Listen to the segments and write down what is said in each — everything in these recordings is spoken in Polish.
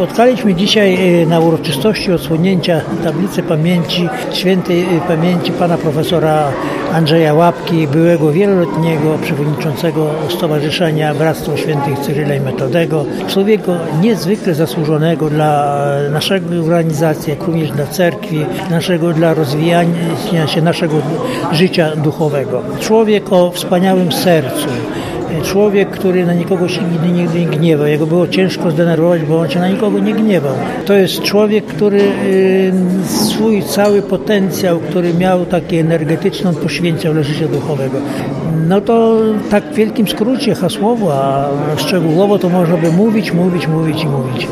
Spotkaliśmy dzisiaj e, na uroczystości odsłonięcia tablicy pamięci, świętej e, pamięci pana profesora Andrzeja Łapki, byłego wieloletniego przewodniczącego Stowarzyszenia Bractwo Świętych Cyryla i Metodego. Człowieka niezwykle zasłużonego dla naszej organizacji, jak również dla cerkwi, naszego dla rozwijania się naszego życia duchowego. Człowiek o wspaniałym sercu, człowiek, który na nikogo się nigdy, nigdy nie gniewał. Jego było ciężko zdenerwować, bo on się na nikogo nie gniewał. To jest człowiek, który y, swój cały potencjał, który miał taki energetyczny, on poświęcał dla życia duchowego. No to tak w wielkim skrócie hasłowo, a szczegółowo to można by mówić, mówić, mówić i mówić.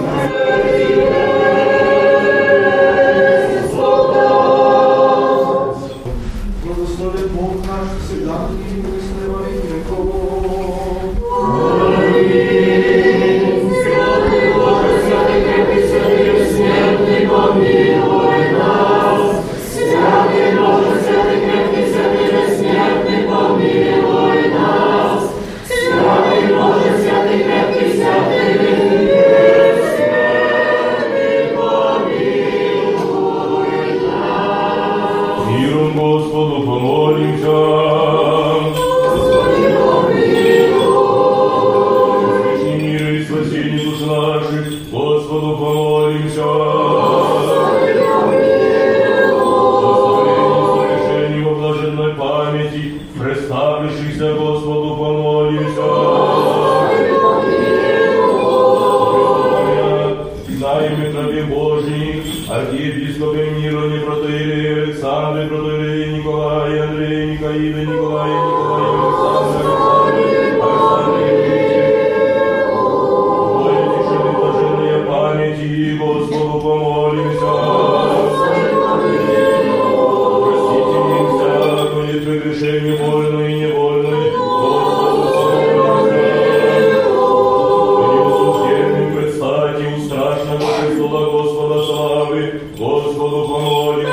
Господи,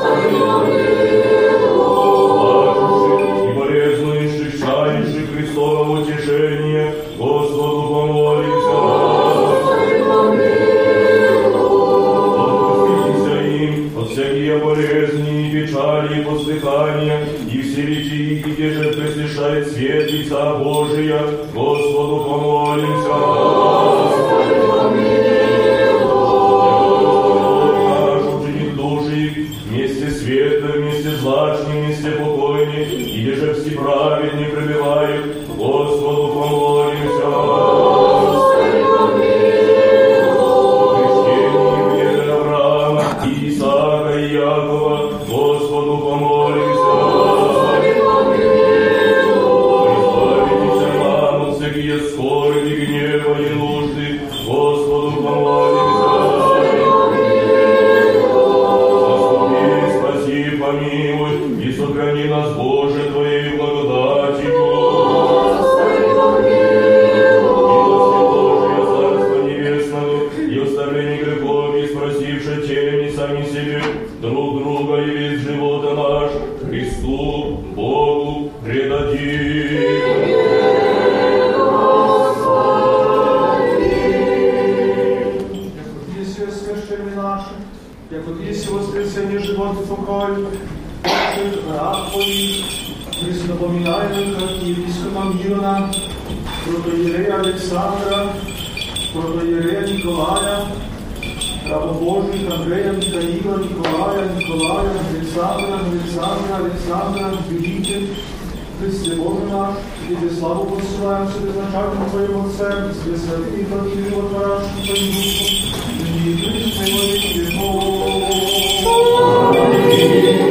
Господи, народа наш Христу Богу предадим. Як от єсі воскресенье животи поколь, раб твоїх, признапомінаємо єпископа Мірона, протоєрея Олександра, протоєрея Ніколая, Побожника Андрея, Игоря, Николая, Николая, Александра, Александра, Александра, Великим, Христе Боже наш, и Тебе славу посылаем себе начальным Твоим Отцем, Тебе святым и Твоим Отворящим Твоим Духом, и не признаем Тебе Бога.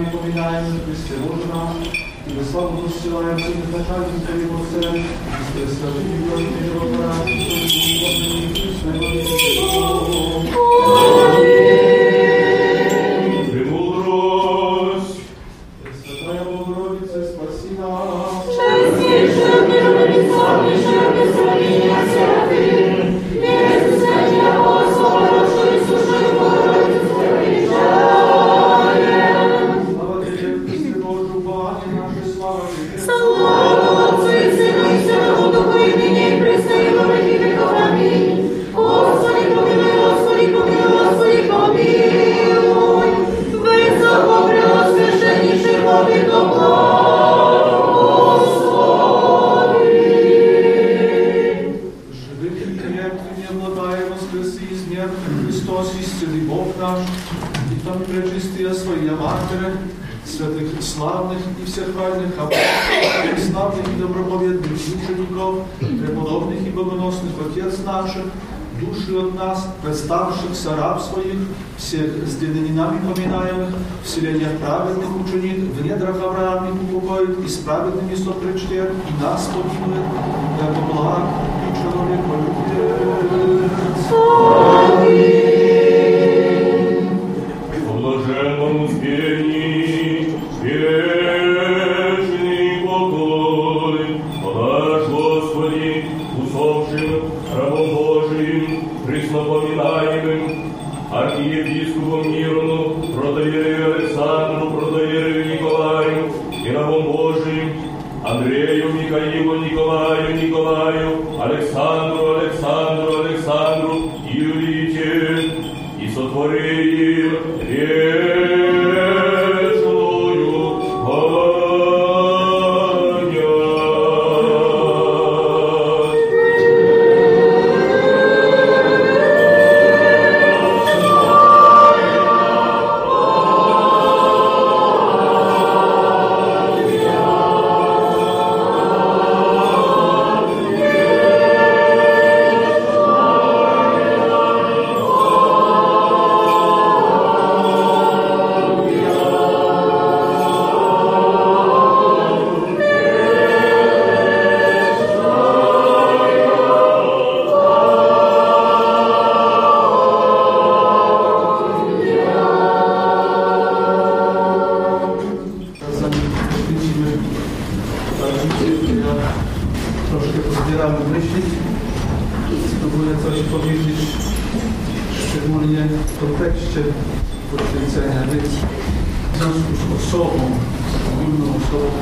nami pobiegając, byście różna i wysławą powstrzymający wyznaczając Twojej mocy, z tej strony miłości, droga, z tej strony miłości, сарав своих, с нами поминаемых, в селениях праведных ученик, в недрах Авраамих упокоит, і с праведными сопречтет, и нас помилует, яко благ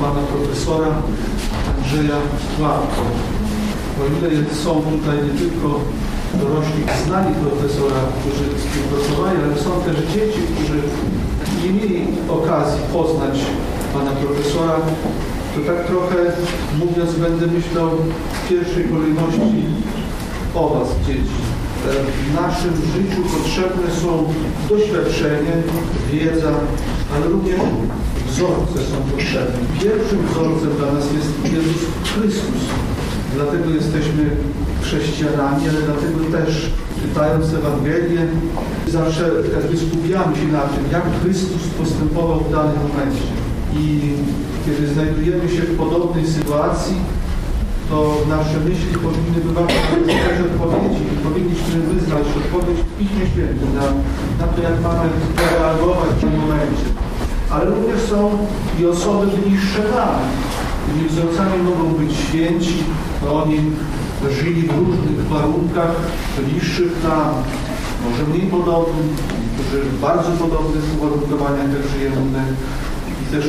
pana profesora Andrzeja Łapko. O ile są tutaj nie tylko dorośli znani profesora, którzy z nim pracowali, ale są też dzieci, którzy nie mieli okazji poznać pana profesora, to tak trochę mówiąc będę myślał w pierwszej kolejności o was, dzieci. W naszym życiu potrzebne są doświadczenie, wiedza, ale również wzorce są potrzebne. Pierwszym wzorcem dla nas jest Jezus Chrystus. Dlatego jesteśmy chrześcijanami, ale dlatego też czytając Ewangelię zawsze jakby skupiamy się na tym, jak Chrystus postępował w danym momencie. I kiedy znajdujemy się w podobnej sytuacji, to nasze myśli powinny wyważyć szukać odpowiedzi powinniśmy wyznać odpowiedź w Piśmie Świętym na, na to, jak mamy reagować w tym momencie. Ale również są i osoby bliższe nam. Tymi wzorcami mogą być święci, to oni żyli w różnych warunkach, bliższych nam, może mniej podobnych, którzy w bardzo podobnych uwarunkowaniach jak żyjemy my i też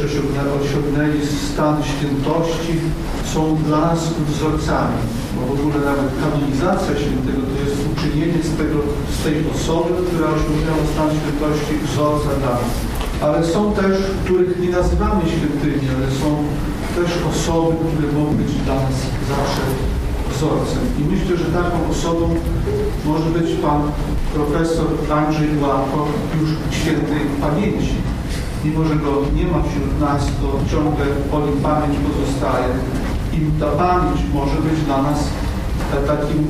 osiągnęli stan świętości, są dla nas wzorcami. Bo w ogóle nawet kanonizacja świętego to jest uczynienie z, tego, z tej osoby, która osiągnęła stan świętości wzorca dla nas. Ale są też, których nie nazywamy świętymi, ale są też osoby, które mogą być dla nas zawsze wzorcem. I myślę, że taką osobą może być pan profesor Andrzej Łapko już świętej pamięci. Mimo, że go nie ma wśród nas, to ciągle o nim pamięć pozostaje. I ta pamięć może być dla nas takim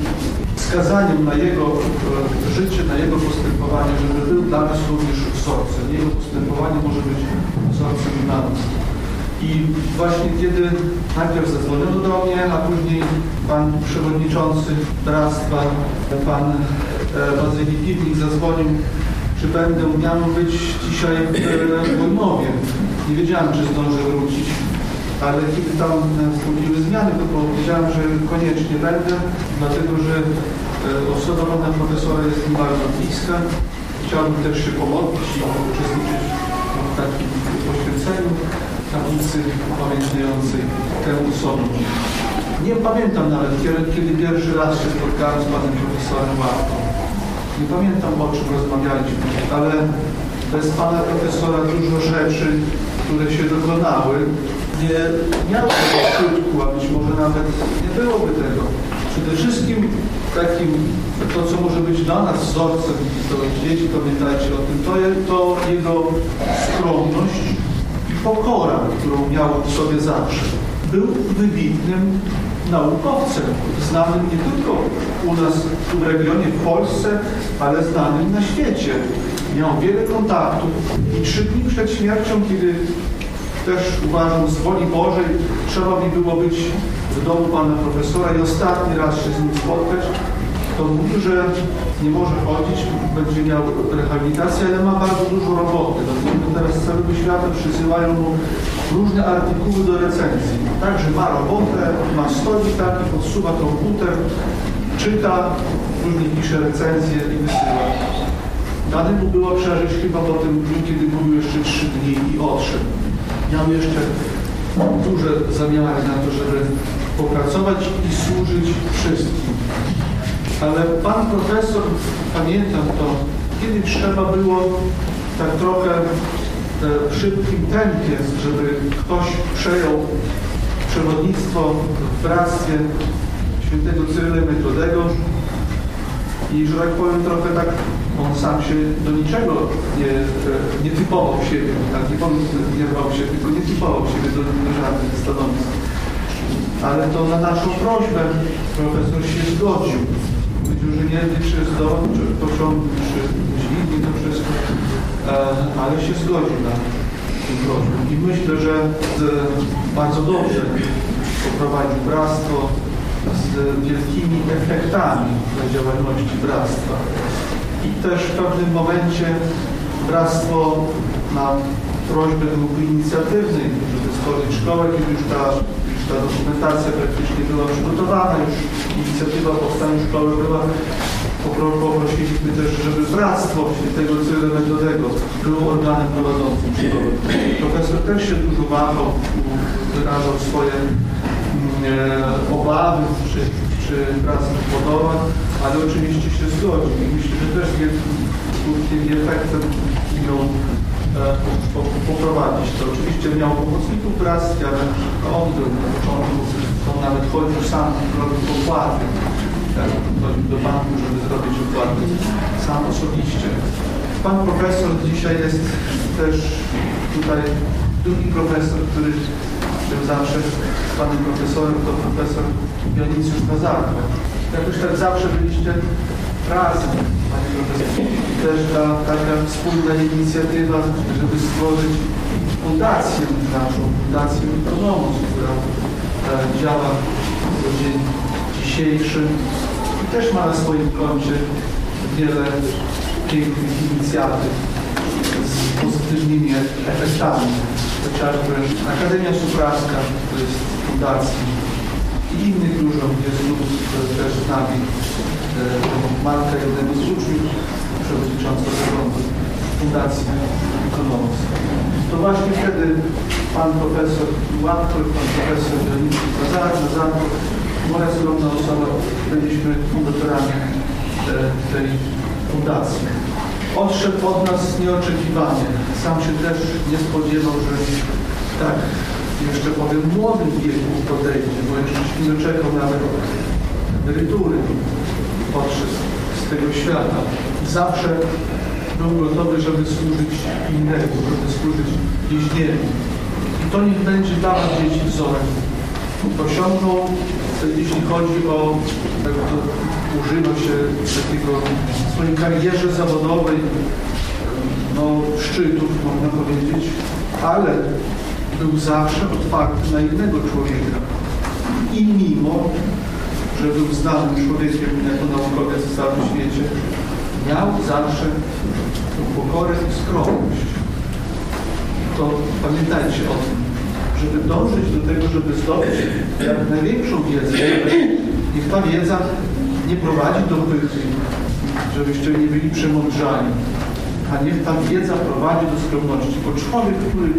wskazaniem na jego e, życie, na jego postępowanie, żeby był dla nas również wzorcem. Jego postępowanie może być wzorcem dla nas. I właśnie kiedy najpierw zadzwoniono do mnie, a później pan przewodniczący bractwa, pan e, Bazylii Piwnik zadzwonił, czy będę miał być dzisiaj w Wojnowie. Nie wiedziałem, czy zdążę wrócić, ale kiedy tam nastąpiły zmiany, to powiedziałem, że koniecznie będę, dlatego że e, osoba pana profesora jest mi bardzo bliska. Chciałbym też się pomodlić i uczestniczyć w takim poświęceniu tablicy upamiętniającej tę osobę. Nie pamiętam nawet, kiedy, pierwszy raz się spotkałem z panem profesorem Łapką. Nie pamiętam, o czym rozmawialiśmy, ale bez pana profesora dużo rzeczy, które się dokonały, nie miało tego skutku, a być może nawet nie byłoby tego. Przede wszystkim takim, to co może być dla nas wzorcem, to dzieci pamiętajcie o tym, to, to jego skromność, pokora, którą miał w sobie zawsze. Był wybitnym naukowcem, znanym nie tylko u nas w regionie, w Polsce, ale znanym na świecie. Miał wiele kontaktów i trzy dni przed śmiercią, kiedy też uważam z woli Bożej, trzeba mi było być w domu pana profesora i ostatni raz się z nim spotkać, to mówi, że nie może chodzić, będzie miał rehabilitację, ale ma bardzo dużo roboty. Dlatego teraz z całego świata przysyłają mu różne artykuły do recenzji. Także ma robotę, ma stolik taki, podsuwa komputer, czyta, później pisze recenzje i wysyła. Dane mu było przeżyć chyba po tym dniu, kiedy mówił jeszcze trzy dni i odszedł. Miał jeszcze duże zamiary na to, żeby popracować i służyć wszystkim. Ale pan profesor, pamiętam to, kiedyś trzeba było tak trochę w szybkim tempie, żeby ktoś przejął przewodnictwo w bractwie świętego Cyryla Metodego i, że tak powiem, trochę tak on sam się do niczego nie, nie typował siebie, tak nie nie rwał się, tylko nie typował siebie do, do żadnych stanowisk. Ale to na naszą prośbę profesor się zgodził którzy mieli czy zdolą, czy pociągnąć, czy dźwigni to wszystko, e, ale się zgodził na tę prośbę. I myślę, że bardzo dobrze poprowadził bractwo z wielkimi efektami dla działalności bractwa. I też w pewnym momencie bractwo na prośbę grupy inicjatywnej, żeby stworzyć szkołę, kiedy już ta ta dokumentacja praktycznie była przygotowana, już inicjatywa powstania szkoły była. Poprosiliśmy też, żeby Bractwo Świętego Cyryla Metodego było organem prowadzącym szkoły. Profesor też się dużo wahał, wyrażał swoje obawy, czy, czy pracy powodowa, ale oczywiście się zgodzi. I myślę, że też jest skutkiem i efektem e, po, po, poprowadzić. To oczywiście miał pomocników pracy, ale on do, na początku, on nawet chodził sam, robił opłaty. Tak, chodził do banku, żeby zrobić opłaty sam osobiście. Pan profesor dzisiaj jest też tutaj drugi profesor, który zawsze z panem profesorem, to profesor Dionysjusz Nazarko. Jakoś tak zawsze byliście razem, panie profesorze. I też ta taka wspólna inicjatywa, żeby stworzyć fundację naszą, fundację Ekonomus, która e, działa do dzień dzisiejszy i też ma na swoim koncie wiele pięknych inicjatyw z pozytywnymi efektami. Chociażby Akademia Supraska, to jest fundacji i innych dużo jest tu też z nami. E, Marka jednego z uczniów, przewodnicząca zarządu Fundacji Ekonomos. To właśnie wtedy pan profesor Łatko i pan profesor Dionysy Nazarko, moja skromna osoba, byliśmy fundatorami e, tej fundacji. Odszedł od nas nieoczekiwanie. Sam się też nie spodziewał, że tak, jeszcze powiem, młodym wieku podejdzie, bo jeszcze nie doczekał nawet emerytury. Odszedł z tego świata. Zawsze był gotowy, żeby służyć innemu, żeby służyć bliźniemu. I to niech będzie dla nas dzieci wzorem. Osiągnął, jeśli chodzi o, używa się takiego w swojej karierze zawodowej, no szczytów można powiedzieć, ale był zawsze otwarty na innego człowieka. I mimo, że był znanym człowiekiem jako naukowiec w całym świecie, miał zawsze tą pokorę i skromność. To pamiętajcie o tym, żeby dążyć do tego, żeby zdobyć jak największą wiedzę, niech ta wiedza nie prowadzi do pychy, żebyście nie byli przemądrzani, a niech ta wiedza prowadzi do skromności, bo człowiek, który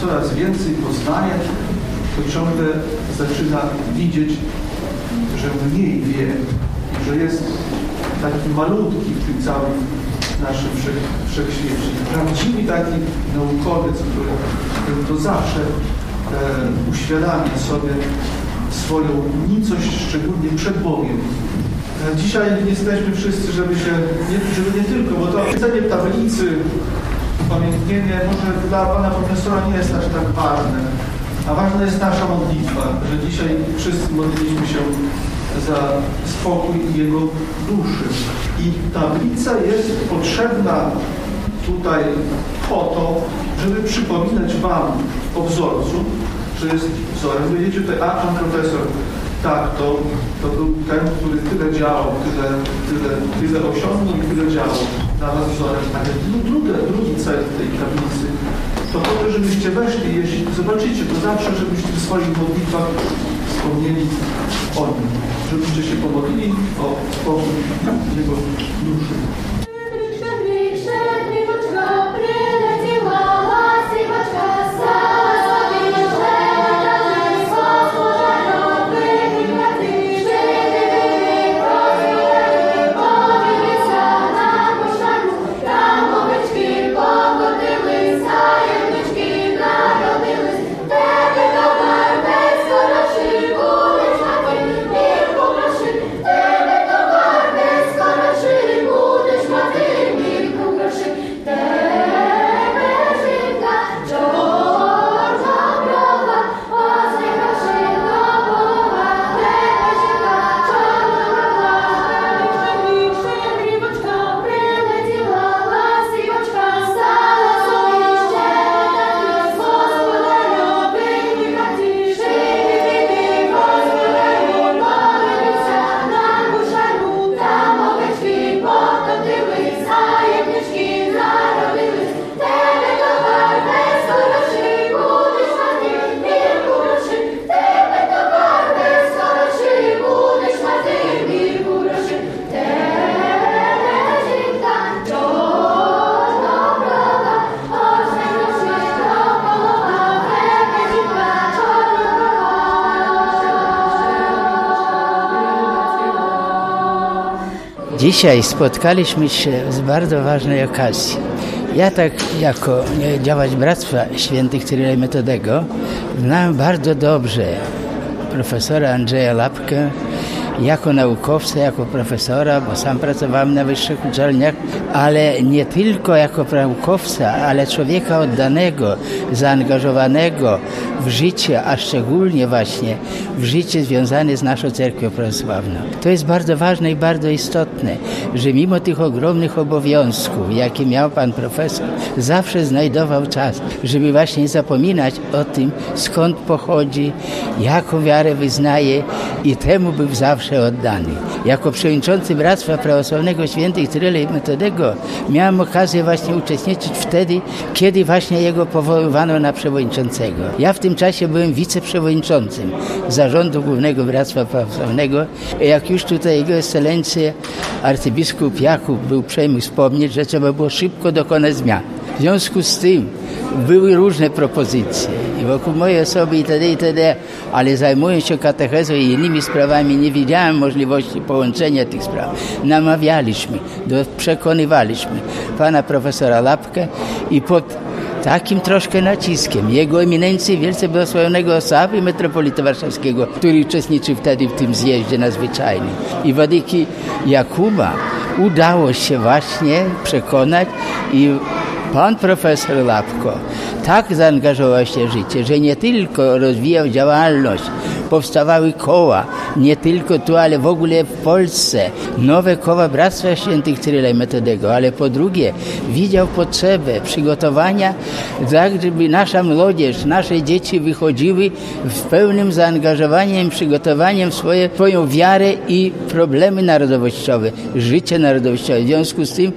coraz więcej poznaje, to ciągle zaczyna widzieć, że mniej wie i że jest taki malutki w tym całym naszym wszech, wszechświecie. Prawdziwy taki naukowiec, który, który to zawsze e, uświadamia sobie swoją nicość, szczególnie przed Bogiem. Dzisiaj jesteśmy wszyscy, żeby się, nie, żeby nie tylko, bo to pisanie tablicy, upamiętnienie może dla Pana Profesora nie jest aż tak ważne, a ważna jest nasza modlitwa, że dzisiaj wszyscy modliliśmy się za spokój jego duszy. I tablica jest potrzebna tutaj po to, żeby przypominać Wam o wzorcu, że jest wzorem. Będziecie tutaj, a pan profesor, tak, to, to był ten, który tyle działał, tyle, tyle, tyle osiągnął i tyle działał. Dla Was wzorem. Ale drugi, drugi cel tej tablicy to po to, żebyście weszli, jeśli zobaczycie, to zawsze, żebyście w swoich modlitwach wspomnieli o nim, żebyście się pomodlili o pokój jego duszy. Dzisiaj spotkaliśmy się z bardzo ważnej okazji. Ja tak jako działacz Bractwa Świętych Cyryla i Metodego znam bardzo dobrze profesora Andrzeja Lapkę jako naukowca, jako profesora, bo sam pracowałem na wyższych uczelniach, ale nie tylko jako naukowca, ale człowieka oddanego, zaangażowanego w życie, a szczególnie właśnie w życie związane z naszą cerkwią prawosławną. To jest bardzo ważne i bardzo istotne, że mimo tych ogromnych obowiązków, jakie miał pan profesor, zawsze znajdował czas, żeby właśnie zapominać o tym, skąd pochodzi, jaką wiarę wyznaje i temu był zawsze oddany. Jako przewodniczący Bractwa Prawosławnego Świętych Cyryla i Metodego miałem okazję właśnie uczestniczyć wtedy, kiedy właśnie jego powoływano na przewodniczącego. Ja w tym czasie byłem wiceprzewodniczącym Zarządu Głównego Bractwa Prawosławnego. Jak już tutaj jego ekscelencję arcybiskup Jakub był uprzejmy wspomnieć, że trzeba było szybko dokonać zmian. Związku z tym były różne propozycje i wokół mojej osoby itd., itd., ale zajmując się katechezą i innymi sprawami nie widziałem możliwości połączenia tych spraw. Namawialiśmy, przekonywaliśmy pana profesora Lapkę i pod takim troszkę naciskiem jego eminencji wielce błogosławionego Osawy metropolita warszawskiego, który uczestniczył wtedy w tym zjeździe nadzwyczajnym. I Wadyki Jakuba udało się właśnie przekonać i pan profesor Lapko tak zaangażował się w życie, że nie tylko rozwijał działalność, powstawały koła, nie tylko tu, ale w ogóle w Polsce. Nowe koła Bractwa Świętych Cyryla i Metodego, ale po drugie widział potrzebę przygotowania, tak żeby nasza młodzież, nasze dzieci wychodziły w pełnym zaangażowaniem, przygotowaniem swoje, swoją wiarę i problemy narodowościowe, życie narodowościowe. W związku z tym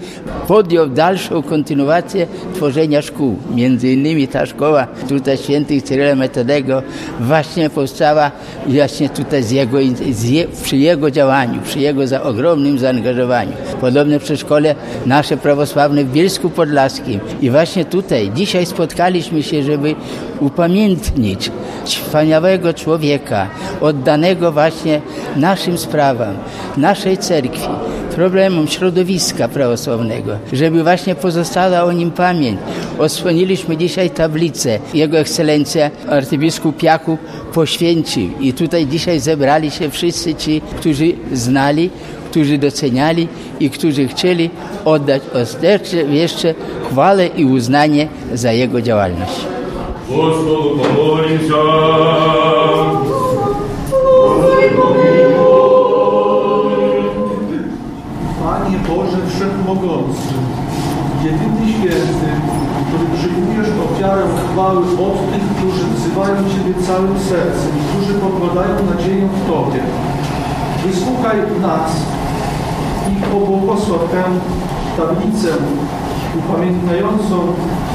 podjął dalszą kontynuację tworzenia szkół. Między innymi ta szkoła tutaj Świętych Cyryla Metodego właśnie powstała właśnie tutaj z jego, z je, przy jego działaniu, przy jego za ogromnym zaangażowaniu. Podobne przedszkole nasze prawosławne w Bielsku Podlaskim. I właśnie tutaj dzisiaj spotkaliśmy się, żeby upamiętnić wspaniałego człowieka, oddanego właśnie naszym sprawom, naszej cerkwi, problemom środowiska prawosławnego, żeby właśnie pozostała o nim pamięć. Osłoniliśmy dzisiaj tablicę. Jego ekscelencja arcybiskup Jakub poświęcił i tutaj dzisiaj zebrali się wszyscy ci, którzy znali, którzy doceniali i którzy chcieli oddać jeszcze chwałę i uznanie za jego działalność. Господу помолимся. Panie Wszechmogący, jedyny święty, który przyjmujesz ofiarę chwały od tych, którzy wzywają Ciebie całym sercem, którzy pokładają nadzieję w Tobie. Wysłuchaj nas i pobłogosław tę tablicę upamiętniającą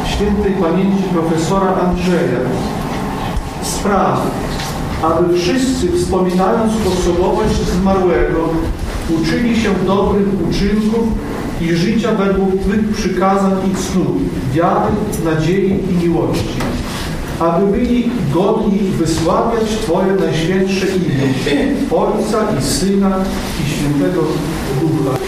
świętej pamięci profesora Andrzeja. Spraw, aby wszyscy wspominając osobowość zmarłego uczyli się dobrych uczynków i życia według Twych przykazań i cnót, wiary, nadziei i miłości, aby byli godni wysławiać Twoje najświętsze imię, Ojca i Syna i Świętego Ducha.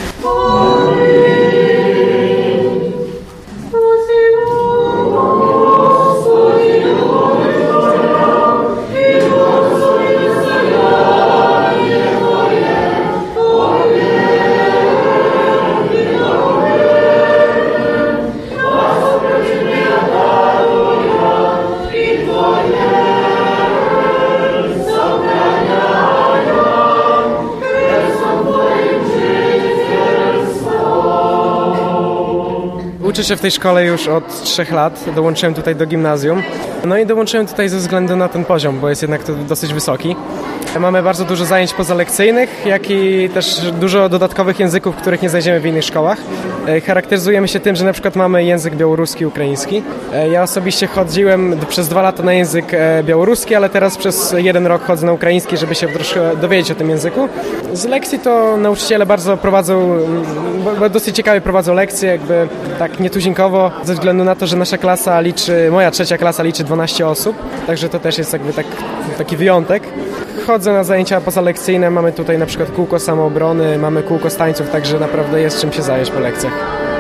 Uczę się w tej szkole już od trzech lat. Dołączyłem tutaj do gimnazjum. No i dołączyłem tutaj ze względu na ten poziom, bo jest jednak to dosyć wysoki. Mamy bardzo dużo zajęć pozalekcyjnych, jak i też dużo dodatkowych języków, których nie znajdziemy w innych szkołach. E, Charakteryzujemy się tym, że na przykład mamy język białoruski, ukraiński. E, Ja osobiście chodziłem przez dwa lata na język e, białoruski, ale teraz przez jeden rok chodzę na ukraiński, żeby się troszkę dowiedzieć o tym języku. Z lekcji to nauczyciele bardzo prowadzą, dosyć ciekawie prowadzą lekcje, jakby tak nietuzinkowo, ze względu na to, że nasza klasa liczy, moja trzecia klasa liczy 12 osób, także to też jest jakby tak, taki wyjątek. Chodzę na zajęcia pozalekcyjne, mamy tutaj na przykład kółko samoobrony, mamy kółko stańców, także naprawdę jest czym się zająć po lekcjach.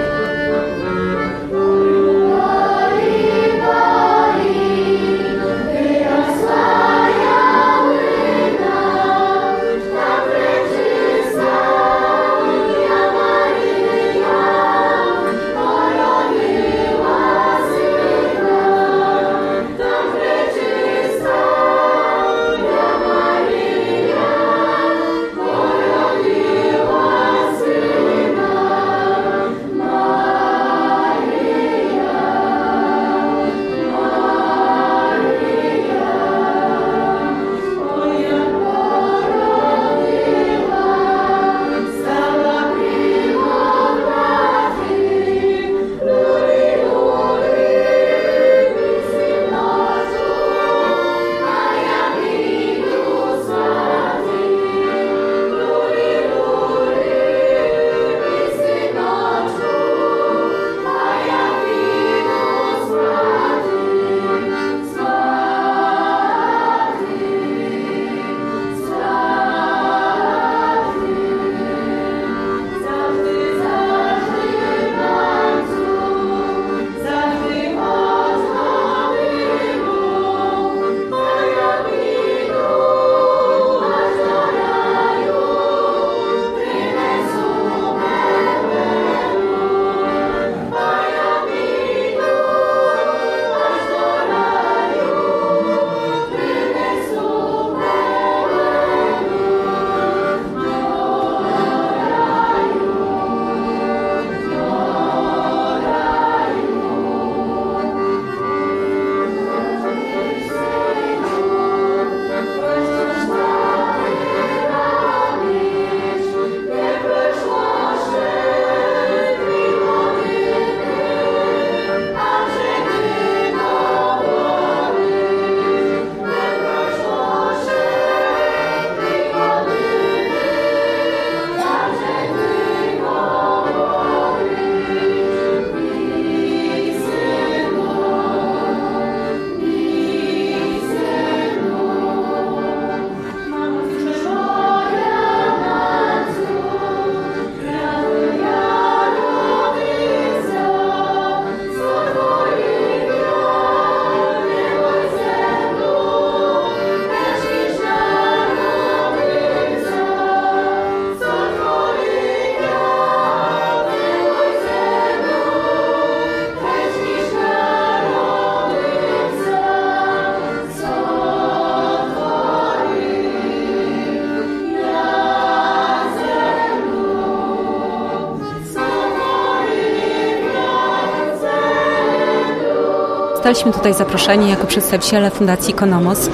Zostaliśmy tutaj zaproszeni jako przedstawiciele Fundacji Konomos,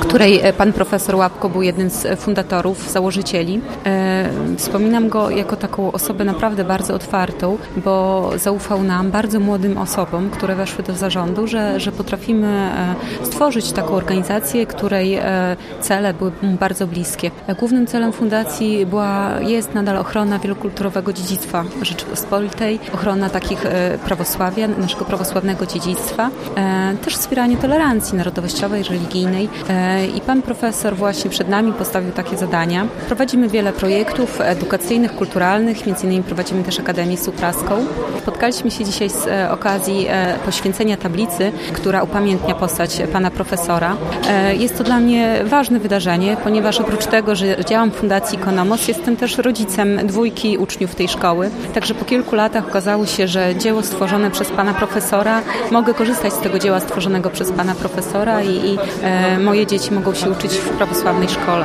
której e, pan profesor Łapko był jednym z e, fundatorów, założycieli. E, wspominam go jako taką osobę naprawdę bardzo otwartą, bo zaufał nam, bardzo młodym osobom, które weszły do zarządu, że, że potrafimy stworzyć taką organizację, której cele były mu bardzo bliskie. Głównym celem fundacji była, jest nadal ochrona wielokulturowego dziedzictwa Rzeczypospolitej, ochrona takich prawosławia, naszego prawosławnego dziedzictwa, też wspieranie tolerancji narodowościowej, religijnej e, i pan profesor właśnie przed nami postawił takie zadania. Prowadzimy wiele projektów edukacyjnych, kulturalnych, między innymi prowadzimy też Akademię Supraską. Spotkaliśmy się dzisiaj z e, okazji poświęcenia tablicy, która upamiętnia postać pana profesora. Jest to dla mnie ważne wydarzenie, ponieważ oprócz tego, że działam w Fundacji Konomos, jestem też rodzicem dwójki uczniów tej szkoły. Także po kilku latach okazało się, że dzieło stworzone przez pana profesora mogę korzystać z tego dzieła stworzonego przez pana profesora i, i e, moje dzieci mogą się uczyć w prawosławnej szkole.